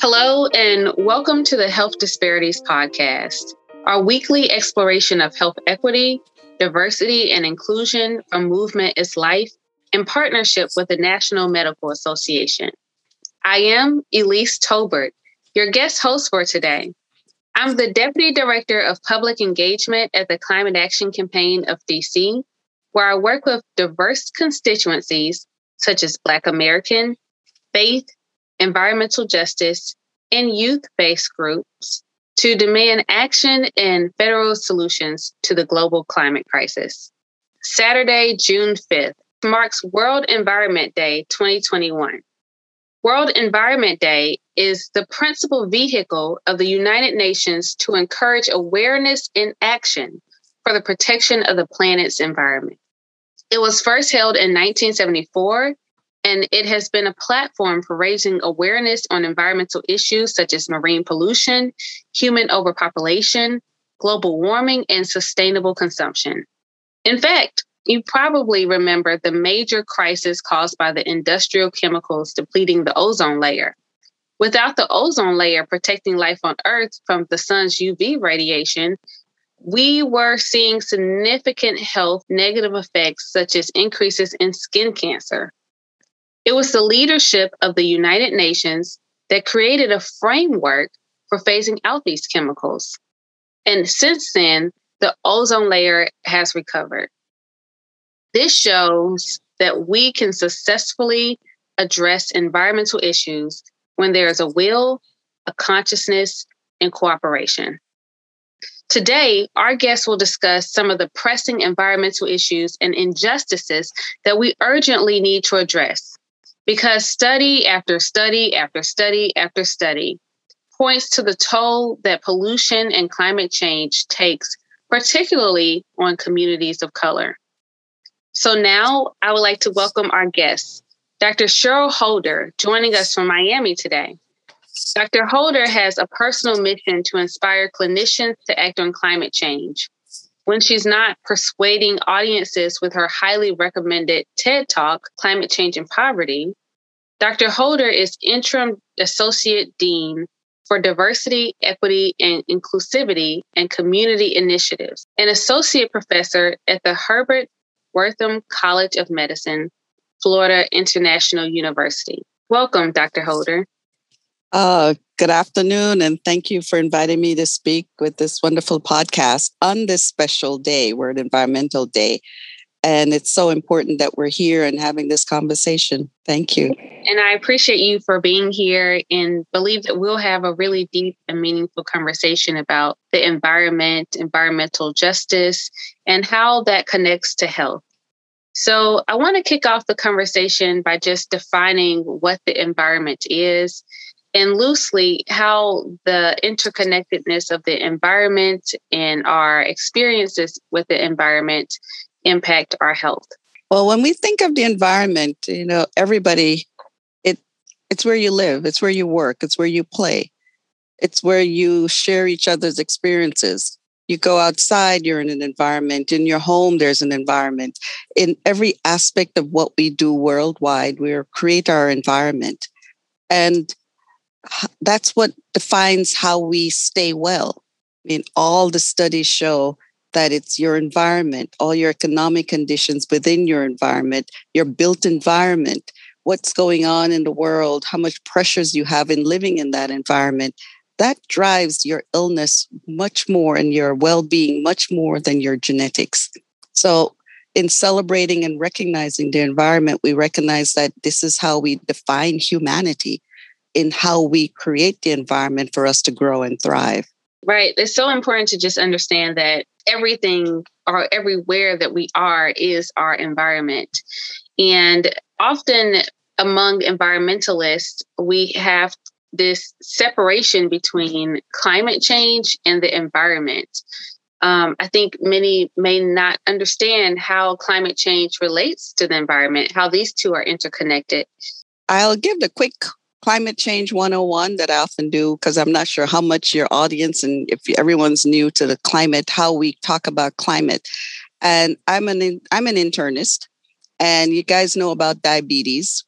Hello, and welcome to the Health Disparities Podcast, our weekly exploration of health equity, diversity, and inclusion from Movement is Life in partnership with the National Medical Association. I am Elise Tolbert, your guest host for today. I'm the Deputy Director of Public Engagement at the Climate Action Campaign of DC, where I work with diverse constituencies such as Black American, faith, environmental justice, and youth based groups to demand action and federal solutions to the global climate crisis. Saturday, June 5th, marks World Environment Day 2021. World Environment Day is the principal vehicle of the United Nations to encourage awareness and action for the protection of the planet's environment. It was first held in 1974 and it has been a platform for raising awareness on environmental issues such as marine pollution, human overpopulation, global warming, and sustainable consumption. In fact, you probably remember the major crisis caused by the industrial chemicals depleting the ozone layer. Without the ozone layer protecting life on Earth from the sun's UV radiation, we were seeing significant health negative effects, such as increases in skin cancer, it was the leadership of the United Nations that created a framework for phasing out these chemicals. And since then, the ozone layer has recovered. This shows that we can successfully address environmental issues when there is a will, a consciousness, and cooperation. Today, our guests will discuss some of the pressing environmental issues and injustices that we urgently need to address because study after study after study after study points to the toll that pollution and climate change takes, particularly on communities of color. So now I would like to welcome our guest, Dr. Cheryl Holder, joining us from Miami today. Dr. Holder has a personal mission to inspire clinicians to act on climate change when she's not persuading audiences with her highly recommended TED Talk, Climate Change and Poverty, Dr. Holder is Interim Associate Dean for Diversity, Equity, and Inclusivity and Community Initiatives, and Associate Professor at the Herbert Wertheim College of Medicine, Florida International University. Welcome, Dr. Holder. Uh, good afternoon, and thank you for inviting me to speak with this wonderful podcast on this special day, World Environmental Day. And it's so important that we're here and having this conversation. Thank you. And I appreciate you for being here and believe that we'll have a really deep and meaningful conversation about the environment, environmental justice, and how that connects to health. So, I want to kick off the conversation by just defining what the environment is and loosely how the interconnectedness of the environment and our experiences with the environment impact our health. Well, when we think of the environment, you know, everybody it it's where you live, it's where you work, it's where you play. It's where you share each other's experiences. You go outside, you're in an environment. In your home, there's an environment. In every aspect of what we do worldwide, we create our environment. And that's what defines how we stay well. I mean, all the studies show that it's your environment, all your economic conditions within your environment, your built environment, what's going on in the world, how much pressures you have in living in that environment. That drives your illness much more and your well being much more than your genetics. So, in celebrating and recognizing the environment, we recognize that this is how we define humanity in how we create the environment for us to grow and thrive. Right. It's so important to just understand that everything or everywhere that we are is our environment. And often among environmentalists, we have this separation between climate change and the environment. Um, I think many may not understand how climate change relates to the environment, how these two are interconnected. I'll give the quick climate change 101 that I often do because I'm not sure how much your audience and if everyone's new to the climate, how we talk about climate. And I'm an I'm an internist, and you guys know about diabetes.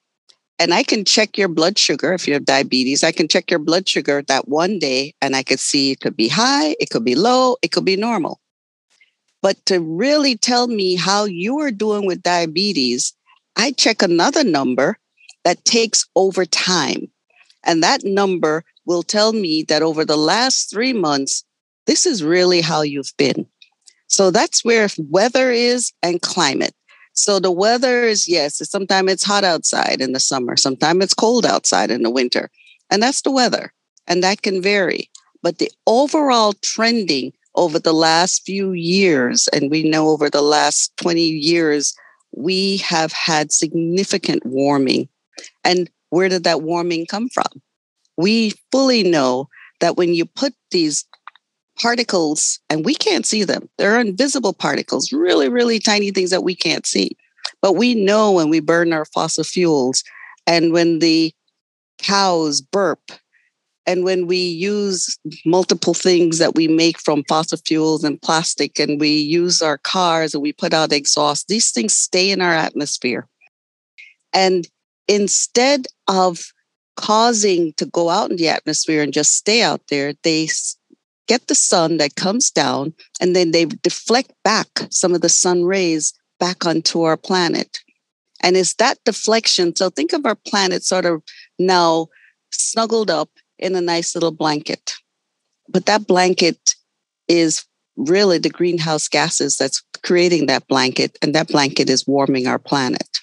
And I can check your blood sugar if you have diabetes. I can check your blood sugar that one day, and I could see it could be high, it could be low, it could be normal. But to really tell me how you are doing with diabetes, I check another number that takes over time. And that number will tell me that over the last three months, this is really how you've been. So that's where weather is and climate. So the weather is, yes, sometimes it's hot outside in the summer, sometimes it's cold outside in the winter. And that's the weather. And that can vary. But the overall trending over the last few years, and we know over the last 20 years, we have had significant warming. And where did that warming come from? We fully know that when you put these particles, and we can't see them, they're invisible particles, really, really tiny things that we can't see. But we know when we burn our fossil fuels and when the cows burp and when we use multiple things that we make from fossil fuels and plastic, and we use our cars and we put out exhaust, these things stay in our atmosphere. And instead of causing to go out in the atmosphere and just stay out there, they get the sun that comes down and then they deflect back some of the sun rays back onto our planet. And it's that deflection. So think of our planet sort of now snuggled up in a nice little blanket. But that blanket is really the greenhouse gases that's creating that blanket, and that blanket is warming our planet.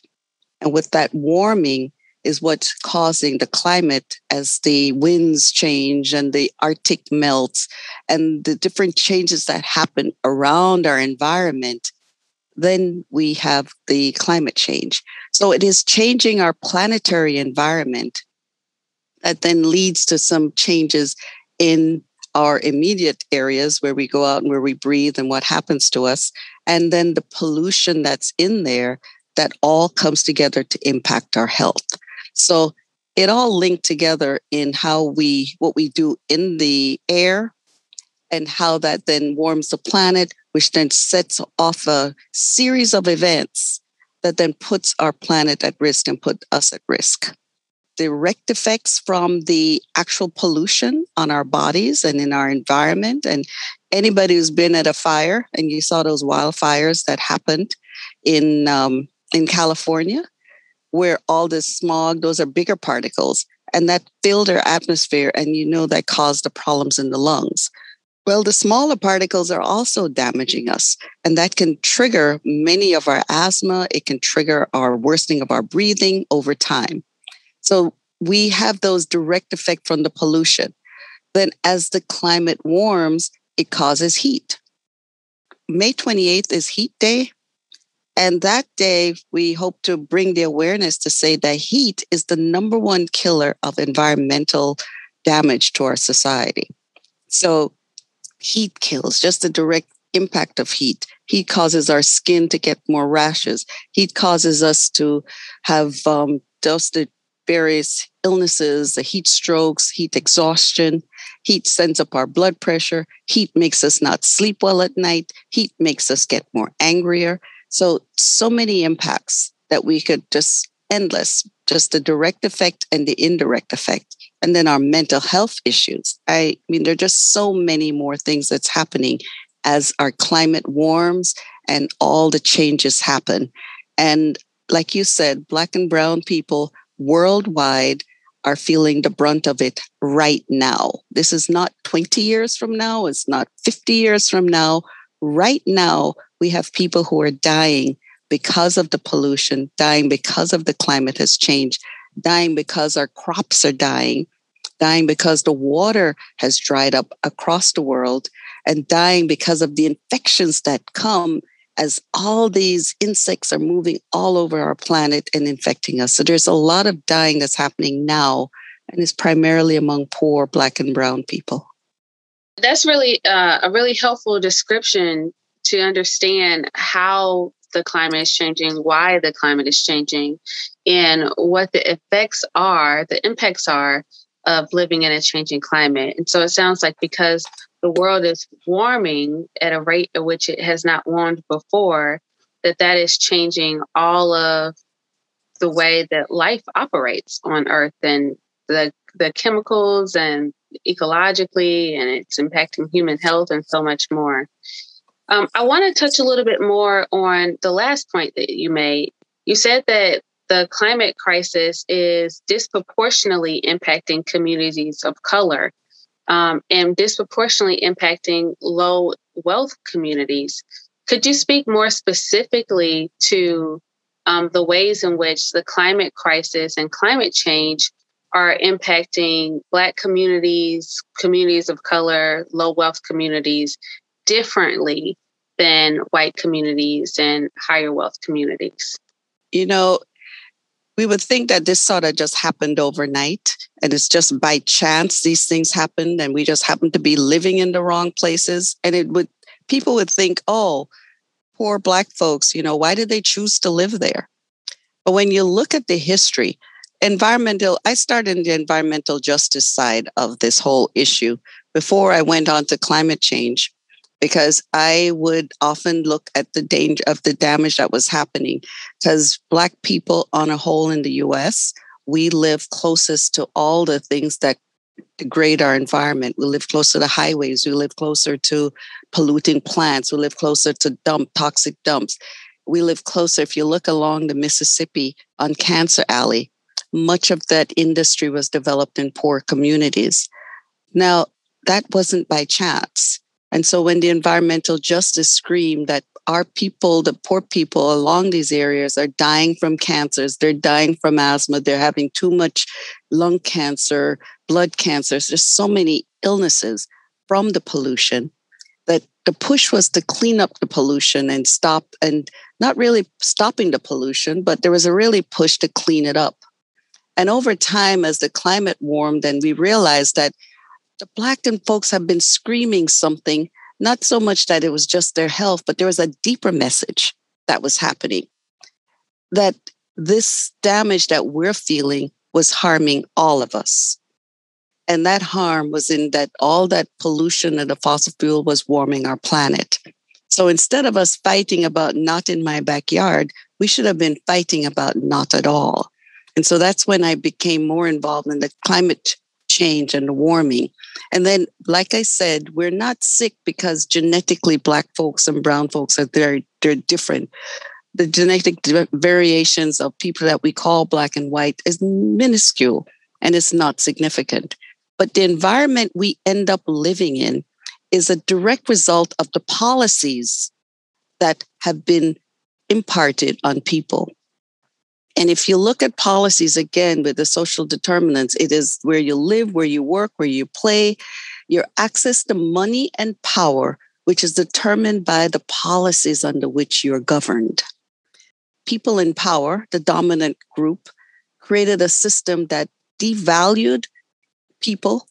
And with that warming is what's causing the climate as the winds change and the Arctic melts and the different changes that happen around our environment. Then we have the climate change. So it is changing our planetary environment that then leads to some changes in our immediate areas where we go out and where we breathe and what happens to us. And then the pollution that's in there that all comes together to impact our health. So it all linked together in how we, what we do in the air and how that then warms the planet, which then sets off a series of events that then puts our planet at risk and put us at risk direct effects from the actual pollution on our bodies and in our environment. And anybody who's been at a fire and you saw those wildfires that happened in um, in California, where all this smog, those are bigger particles, and that filled our atmosphere, and you know that caused the problems in the lungs. Well, the smaller particles are also damaging us, and that can trigger many of our asthma. It can trigger our worsening of our breathing over time. So we have those direct effect from the pollution. Then as the climate warms, it causes heat. May 28th is heat day. And that day, we hope to bring the awareness to say that heat is the number one killer of environmental damage to our society. So, heat kills, just the direct impact of heat. Heat causes our skin to get more rashes. Heat causes us to have um, dusted various illnesses, the heat strokes, heat exhaustion. Heat sends up our blood pressure. Heat makes us not sleep well at night. Heat makes us get more angrier. So, so many impacts that we could just endless, just the direct effect and the indirect effect. And then our mental health issues. I mean, there are just so many more things that's happening as our climate warms and all the changes happen. And like you said, Black and Brown people worldwide are feeling the brunt of it right now. This is not 20 years from now, it's not 50 years from now. Right now, we have people who are dying because of the pollution, dying because of the climate has changed, dying because our crops are dying, dying because the water has dried up across the world, and dying because of the infections that come as all these insects are moving all over our planet and infecting us. So there's a lot of dying that's happening now, and it's primarily among poor Black and Brown people. That's really uh, a really helpful description to understand how the climate is changing, why the climate is changing, and what the effects are, the impacts are of living in a changing climate. And so it sounds like because the world is warming at a rate at which it has not warmed before, that that is changing all of the way that life operates on Earth and the the chemicals and ecologically, and it's impacting human health and so much more. Um, I want to touch a little bit more on the last point that you made. You said that the climate crisis is disproportionately impacting communities of color um, and disproportionately impacting low wealth communities. Could you speak more specifically to um, the ways in which the climate crisis and climate change are impacting Black communities, communities of color, low wealth communities differently than white communities and higher wealth communities? You know, we would think that this sort of just happened overnight and it's just by chance these things happened and we just happen to be living in the wrong places. And it would people would think oh poor black folks you know why did they choose to live there? But when you look at the history environmental i started in the environmental justice side of this whole issue before i went on to climate change because I would often look at the danger of the damage that was happening. Because Black people, on a whole, in the US, we live closest to all the things that degrade our environment. We live closer to highways, we live closer to polluting plants, we live closer to dump toxic dumps. We live closer. If you look along the Mississippi on Cancer Alley, much of that industry was developed in poor communities. Now, that wasn't by chance. And so when the environmental justice screamed that our people, the poor people along these areas, are dying from cancers, they're dying from asthma, they're having too much lung cancer, blood cancers, there's so many illnesses from the pollution that the push was to clean up the pollution and stop and not really stopping the pollution, but there was a really push to clean it up. And over time, as the climate warmed, and we realized that the Blackton folks have been screaming something, not so much that it was just their health, but there was a deeper message that was happening. That this damage that we're feeling was harming all of us. And that harm was in that all that pollution and the fossil fuel was warming our planet. So instead of us fighting about not in my backyard, we should have been fighting about not at all. And so that's when I became more involved in the climate change and the warming. And then, like I said, we're not sick because genetically black folks and brown folks are very they're different. The genetic variations of people that we call black and white is minuscule and it's not significant. But the environment we end up living in is a direct result of the policies that have been imparted on people. And if you look at policies again with the social determinants, it is where you live, where you work, where you play, your access to money and power, which is determined by the policies under which you're governed. People in power, the dominant group, created a system that devalued people.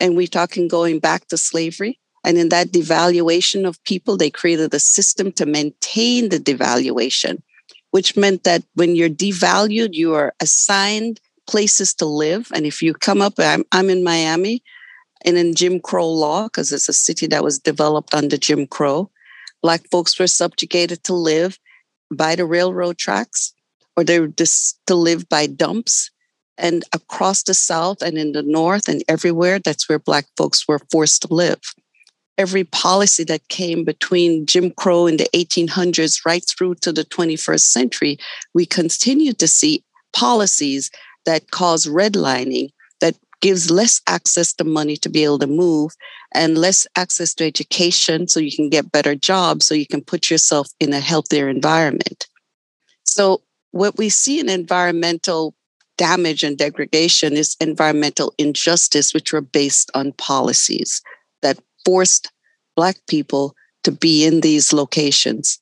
And we're talking going back to slavery. And in that devaluation of people, they created a system to maintain the devaluation which meant that when you're devalued, you are assigned places to live. And if you come up, I'm, I'm in Miami and in Jim Crow law, because it's a city that was developed under Jim Crow, Black folks were subjugated to live by the railroad tracks or they were just to live by dumps. And across the South and in the North and everywhere, that's where Black folks were forced to live every policy that came between Jim Crow in the 1800s right through to the 21st century, we continue to see policies that cause redlining, that gives less access to money to be able to move and less access to education so you can get better jobs, so you can put yourself in a healthier environment. So, what we see in environmental damage and degradation is environmental injustice, which are based on policies that forced Black people to be in these locations.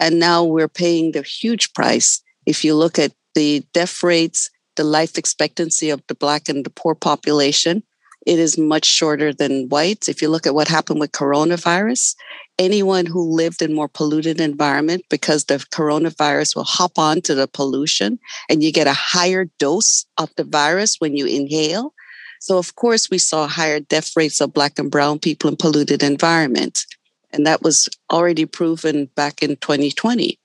And now we're paying the huge price. If you look at the death rates, the life expectancy of the Black and the poor population, it is much shorter than whites. If you look at what happened with coronavirus, anyone who lived in more polluted environment because the coronavirus will hop onto the pollution and you get a higher dose of the virus when you inhale. So of course we saw higher death rates of black and brown people in polluted environments. And that was already proven back in 2020.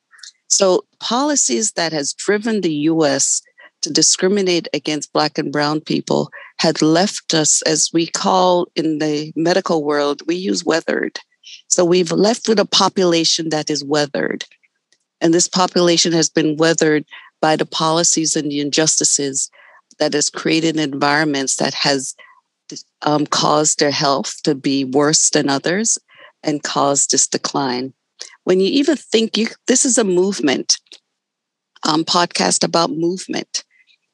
So policies that has driven the US to discriminate against black and brown people had left us as we call in the medical world we use weathered so we've left with a population that is weathered. And this population has been weathered by the policies and the injustices that has created environments that has um, caused their health to be worse than others and caused this decline. When you even think you, this is a movement um, podcast about movement.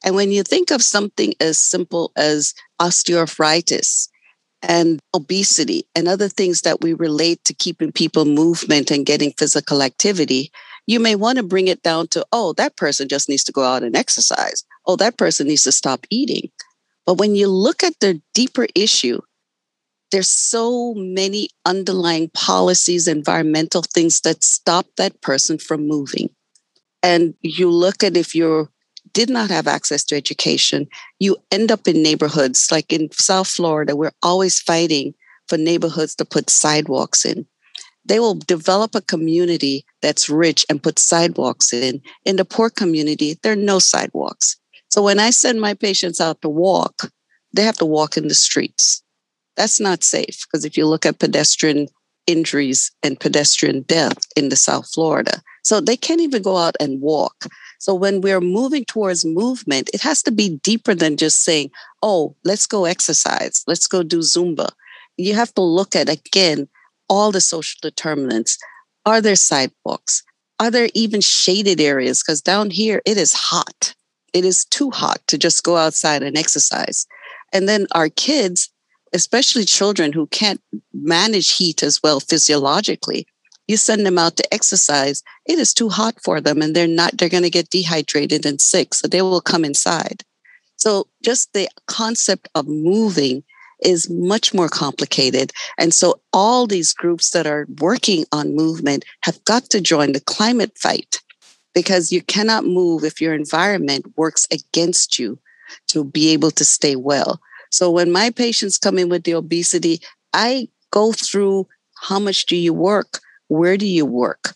And when you think of something as simple as osteoarthritis, and obesity and other things that we relate to keeping people movement and getting physical activity, you may want to bring it down to, oh, that person just needs to go out and exercise. Oh, that person needs to stop eating. But when you look at the deeper issue, there's so many underlying policies, environmental things that stop that person from moving. And you look at if you're did not have access to education, you end up in neighborhoods like in South Florida, we're always fighting for neighborhoods to put sidewalks in. They will develop a community that's rich and put sidewalks in. In the poor community, there are no sidewalks. So when I send my patients out to walk, they have to walk in the streets. That's not safe because if you look at pedestrian injuries and pedestrian death in the South Florida, so they can't even go out and walk. So when we're moving towards movement, it has to be deeper than just saying, oh, let's go exercise, let's go do Zumba. You have to look at, again, all the social determinants. Are there sidewalks? Are there even shaded areas? Because down here, it is hot. It is too hot to just go outside and exercise. And then our kids, especially children who can't manage heat as well physiologically, you send them out to exercise, it is too hot for them and they're not, they're going to get dehydrated and sick. So they will come inside. So just the concept of moving is much more complicated. And so all these groups that are working on movement have got to join the climate fight because you cannot move if your environment works against you to be able to stay well. So when my patients come in with the obesity, I go through how much do you work? where do you work?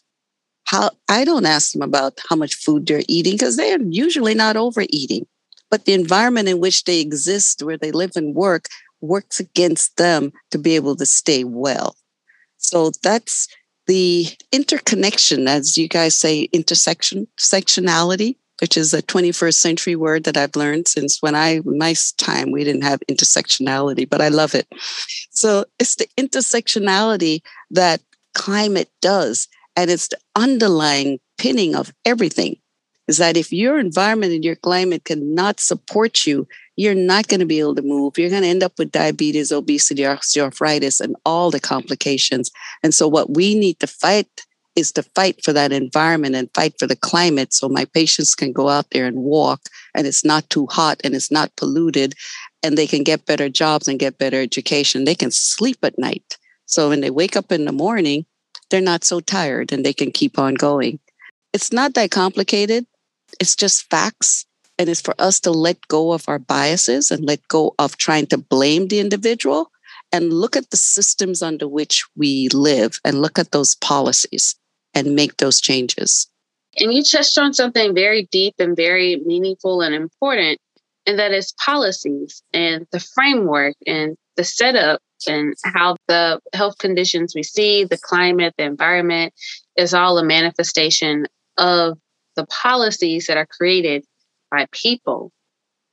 How I don't ask them about how much food they're eating because they're usually not overeating. But the environment in which they exist, where they live and work, works against them to be able to stay well. So that's the interconnection, as you guys say, intersection sectionality, which is a 21st century word that I've learned since when I my time we didn't have intersectionality, but I love it. So it's the intersectionality that climate does. And it's the underlying pinning of everything is that if your environment and your climate cannot support you, you're not going to be able to move. You're going to end up with diabetes, obesity, osteoarthritis, and all the complications. And so, what we need to fight is to fight for that environment and fight for the climate so my patients can go out there and walk and it's not too hot and it's not polluted and they can get better jobs and get better education. They can sleep at night. So when they wake up in the morning, they're not so tired and they can keep on going. It's not that complicated. It's just facts. And it's for us to let go of our biases and let go of trying to blame the individual and look at the systems under which we live and look at those policies and make those changes. And you touched on something very deep and very meaningful and important, and that is policies and the framework and the setup and how the health conditions we see, the climate, the environment is all a manifestation of the policies that are created by people.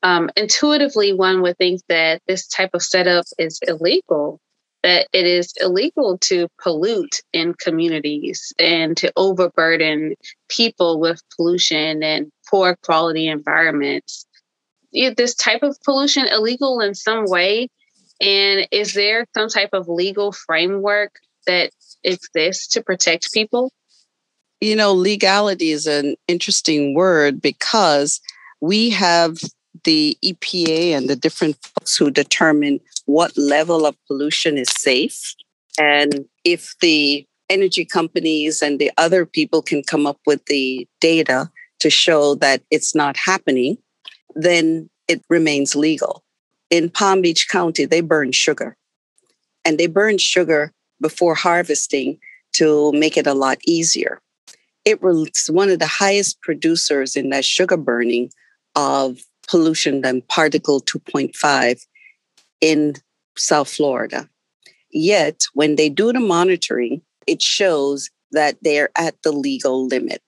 Um, intuitively, one would think that this type of setup is illegal, that it is illegal to pollute in communities and to overburden people with pollution and poor quality environments. Is this type of pollution illegal in some way and is there some type of legal framework that exists to protect people? You know, legality is an interesting word because we have the EPA and the different folks who determine what level of pollution is safe. And if the energy companies and the other people can come up with the data to show that it's not happening, then it remains legal. In Palm Beach County, they burn sugar and they burn sugar before harvesting to make it a lot easier. It was one of the highest producers in that sugar burning of pollution than particle 2.5 in South Florida. Yet, when they do the monitoring, it shows that they're at the legal limit.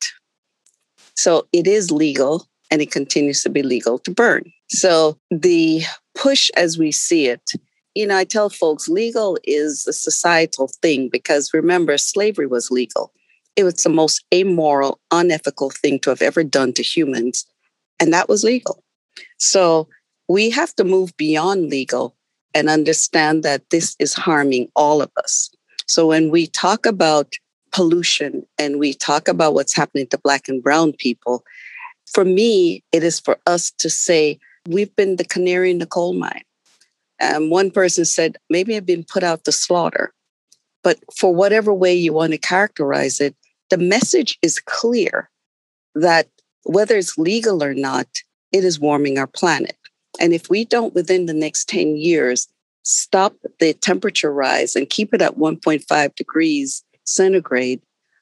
So it is legal and it continues to be legal to burn. So the push as we see it, you know, I tell folks legal is a societal thing because remember, slavery was legal. It was the most amoral, unethical thing to have ever done to humans. And that was legal. So we have to move beyond legal and understand that this is harming all of us. So when we talk about pollution and we talk about what's happening to Black and Brown people, for me, it is for us to say, we've been the canary in the coal mine. Um, one person said, maybe I've been put out to slaughter. But for whatever way you want to characterize it, the message is clear that whether it's legal or not, it is warming our planet. And if we don't, within the next 10 years, stop the temperature rise and keep it at 1.5 degrees centigrade,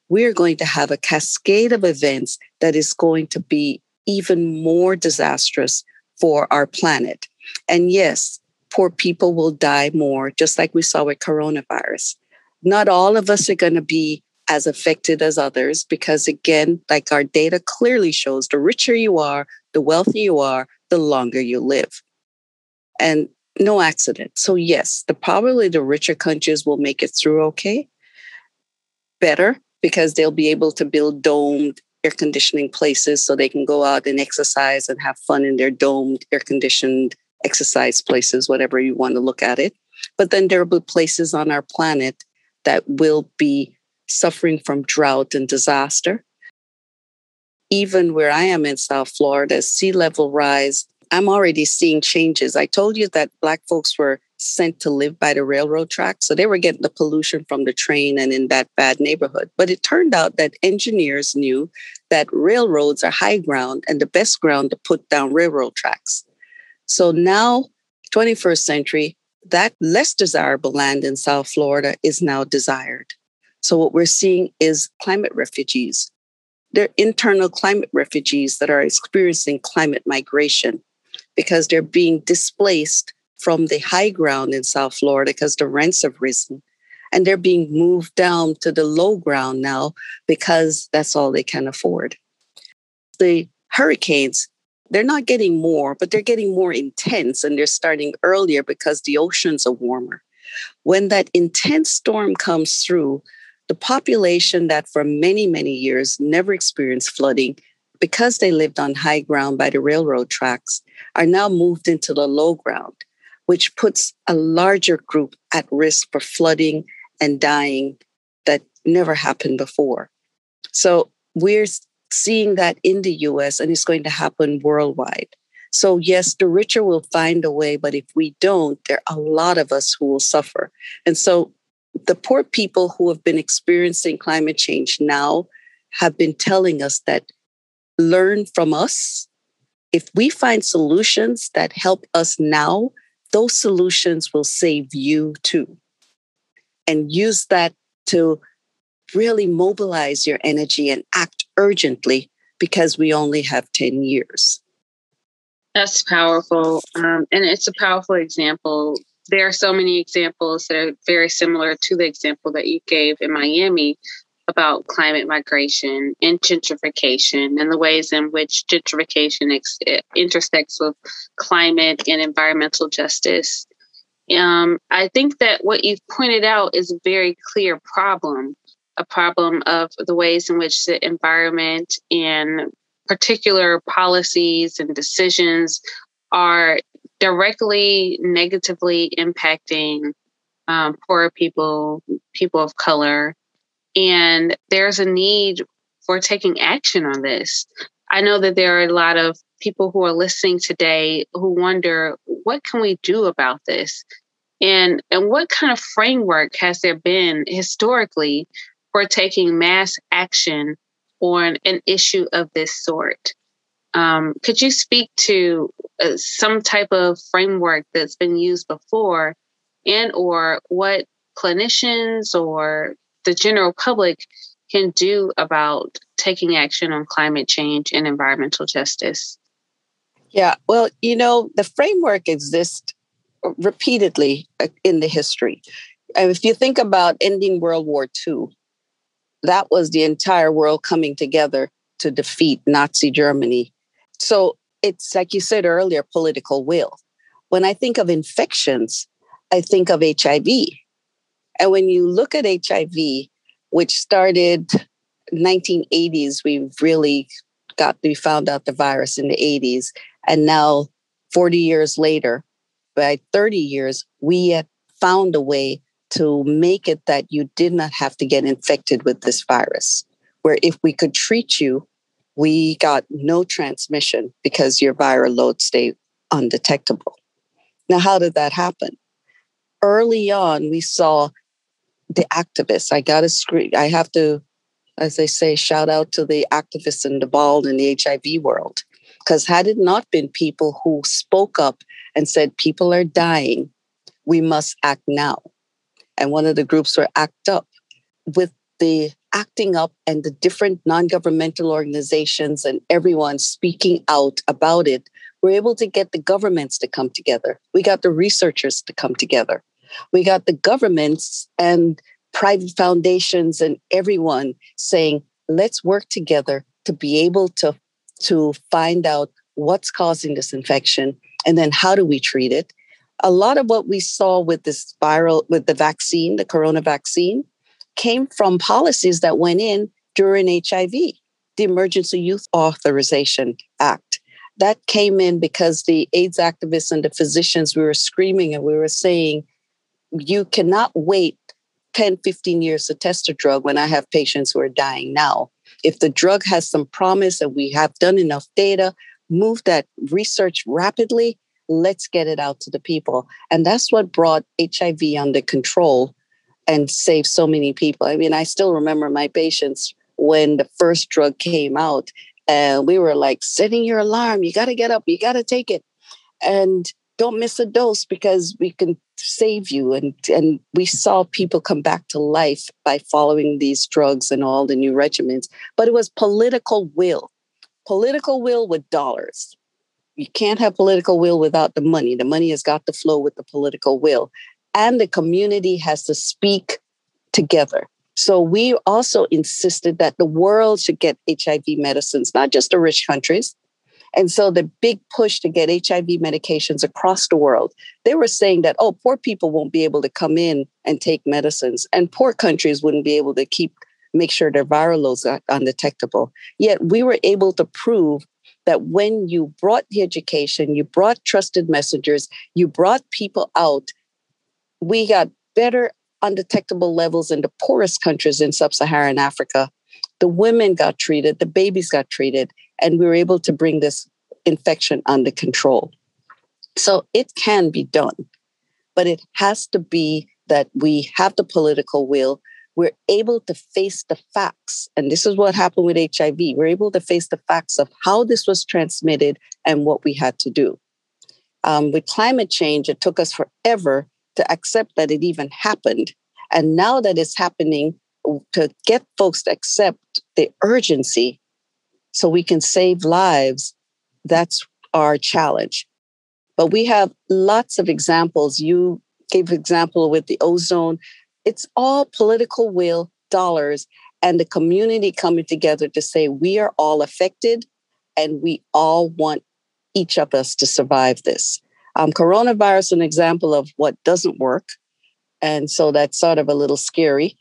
we are going to have a cascade of events that is going to be even more disastrous for our planet. And yes, poor people will die more, just like we saw with coronavirus. Not all of us are going to be as affected as others because, again, like our data clearly shows, the richer you are, the wealthier you are, the longer you live. And no accident. So, yes, the probably the richer countries will make it through okay, better because they'll be able to build domed air conditioning places so they can go out and exercise and have fun in their domed air conditioned exercise places, whatever you want to look at it. But then there will be places on our planet that will be suffering from drought and disaster. Even where I am in South Florida, sea level rise, I'm already seeing changes. I told you that Black folks were sent to live by the railroad tracks. So they were getting the pollution from the train and in that bad neighborhood. But it turned out that engineers knew that railroads are high ground and the best ground to put down railroad tracks. So now, 21st century, that less desirable land in South Florida is now desired. So what we're seeing is climate refugees. They're internal climate refugees that are experiencing climate migration because they're being displaced from the high ground in South Florida because the rents have risen. And they're being moved down to the low ground now because that's all they can afford. The hurricanes they're not getting more, but they're getting more intense and they're starting earlier because the oceans are warmer. When that intense storm comes through, the population that for many, many years never experienced flooding because they lived on high ground by the railroad tracks are now moved into the low ground, which puts a larger group at risk for flooding and dying that never happened before. So we're seeing that in the US and it's going to happen worldwide. So, yes, the richer will find a way, but if we don't, there are a lot of us who will suffer. And so, the poor people who have been experiencing climate change now have been telling us that learn from us. If we find solutions that help us now, those solutions will save you too. And use that to really mobilize your energy and act urgently because we only have 10 years. That's powerful. Um, and it's a powerful example. There are so many examples that are very similar to the example that you gave in Miami about climate migration and gentrification and the ways in which gentrification ex- intersects with climate and environmental justice. Um, I think that what you've pointed out is a very clear problem a problem of the ways in which the environment and particular policies and decisions are directly negatively impacting um, poor people, people of color. And there's a need for taking action on this. I know that there are a lot of people who are listening today who wonder what can we do about this? And, and what kind of framework has there been historically for taking mass action on an issue of this sort. Um, could you speak to uh, some type of framework that's been used before and or what clinicians or the general public can do about taking action on climate change and environmental justice? Yeah, well, you know, the framework exists repeatedly uh, in the history. If you think about ending World War II, that was the entire world coming together to defeat Nazi Germany. So it's like you said earlier, political will. When I think of infections, I think of HIV. And when you look at HIV, which started 1980s, we really got we found out the virus in the 80s, and now 40 years later, by 30 years, we had found a way to make it that you did not have to get infected with this virus. Where if we could treat you, we got no transmission because your viral load stayed undetectable. Now, how did that happen? Early on, we saw the activists. I got to scream. I have to, as they say, shout out to the activists involved in the HIV world. Because had it not been people who spoke up and said, people are dying, we must act now and one of the groups were ACT UP. With the acting up and the different non governmental organizations and everyone speaking out about it, we're able to get the governments to come together. We got the researchers to come together. We got the governments and private foundations and everyone saying, let's work together to be able to, to find out what's causing this infection and then how do we treat it a lot of what we saw with this viral, with the vaccine, the corona vaccine, came from policies that went in during HIV, the Emergency Use Authorization Act. That came in because the AIDS activists and the physicians, we were screaming and we were saying, you cannot wait 10, 15 years to test a drug when I have patients who are dying now. If the drug has some promise and we have done enough data, move that research rapidly let's get it out to the people. And that's what brought HIV under control and saved so many people. I mean, I still remember my patients when the first drug came out, and we were like, setting your alarm, you got to get up, you got to take it. And don't miss a dose because we can save you. And, and we saw people come back to life by following these drugs and all the new regimens. But it was political will, political will with dollars you can't have political will without the money. The money has got to flow with the political will. And the community has to speak together. So we also insisted that the world should get HIV medicines, not just the rich countries. And so the big push to get HIV medications across the world, they were saying that, oh, poor people won't be able to come in and take medicines, and poor countries wouldn't be able to keep make sure their viral loads are undetectable. Yet we were able to prove that when you brought the education, you brought trusted messengers, you brought people out, we got better undetectable levels in the poorest countries in sub Saharan Africa. The women got treated, the babies got treated, and we were able to bring this infection under control. So it can be done, but it has to be that we have the political will we're able to face the facts. And this is what happened with HIV. We're able to face the facts of how this was transmitted and what we had to do. Um, with climate change, it took us forever to accept that it even happened. And now that it's happening, to get folks to accept the urgency so we can save lives, that's our challenge. But we have lots of examples. You gave example with the ozone it's all political will, dollars, and the community coming together to say we are all affected and we all want each of us to survive this. Um, coronavirus, an example of what doesn't work. And so that's sort of a little scary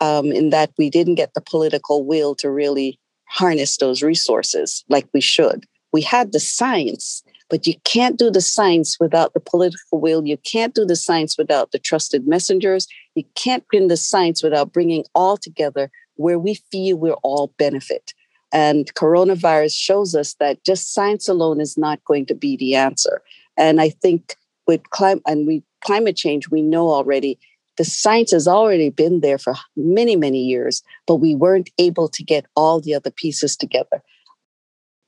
um, in that we didn't get the political will to really harness those resources like we should. We had the science, but you can't do the science without the political will. You can't do the science without the trusted messengers. You can't bring the science without bringing all together where we feel we're all benefit. And coronavirus shows us that just science alone is not going to be the answer. And I think with climate and we climate change, we know already the science has already been there for many, many years, but we weren't able to get all the other pieces together.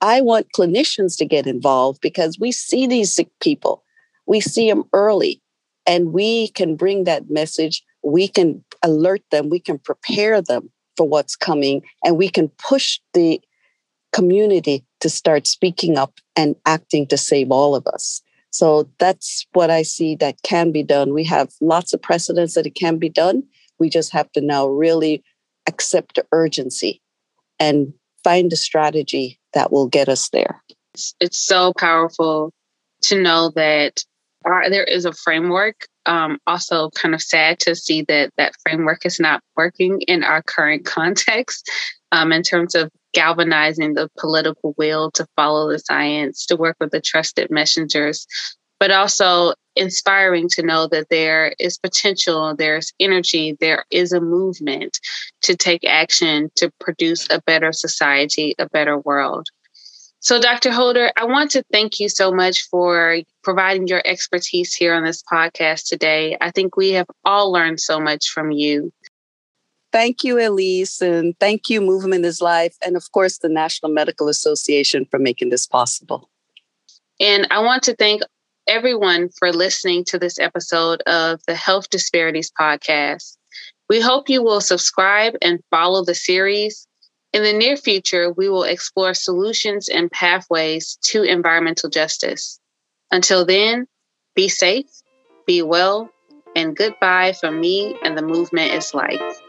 I want clinicians to get involved because we see these sick people, we see them early, and we can bring that message. We can alert them, we can prepare them for what's coming, and we can push the community to start speaking up and acting to save all of us. So that's what I see that can be done. We have lots of precedents that it can be done. We just have to now really accept the urgency and find a strategy that will get us there. It's so powerful to know that our, there is a framework. Um, also, kind of sad to see that that framework is not working in our current context um, in terms of galvanizing the political will to follow the science, to work with the trusted messengers, but also inspiring to know that there is potential, there's energy, there is a movement to take action to produce a better society, a better world. So, Dr. Holder, I want to thank you so much for providing your expertise here on this podcast today. I think we have all learned so much from you. Thank you, Elise, and thank you, Movement is Life, and of course, the National Medical Association for making this possible. And I want to thank everyone for listening to this episode of the Health Disparities Podcast. We hope you will subscribe and follow the series. In the near future, we will explore solutions and pathways to environmental justice. Until then, be safe, be well, and goodbye from me and the movement is life.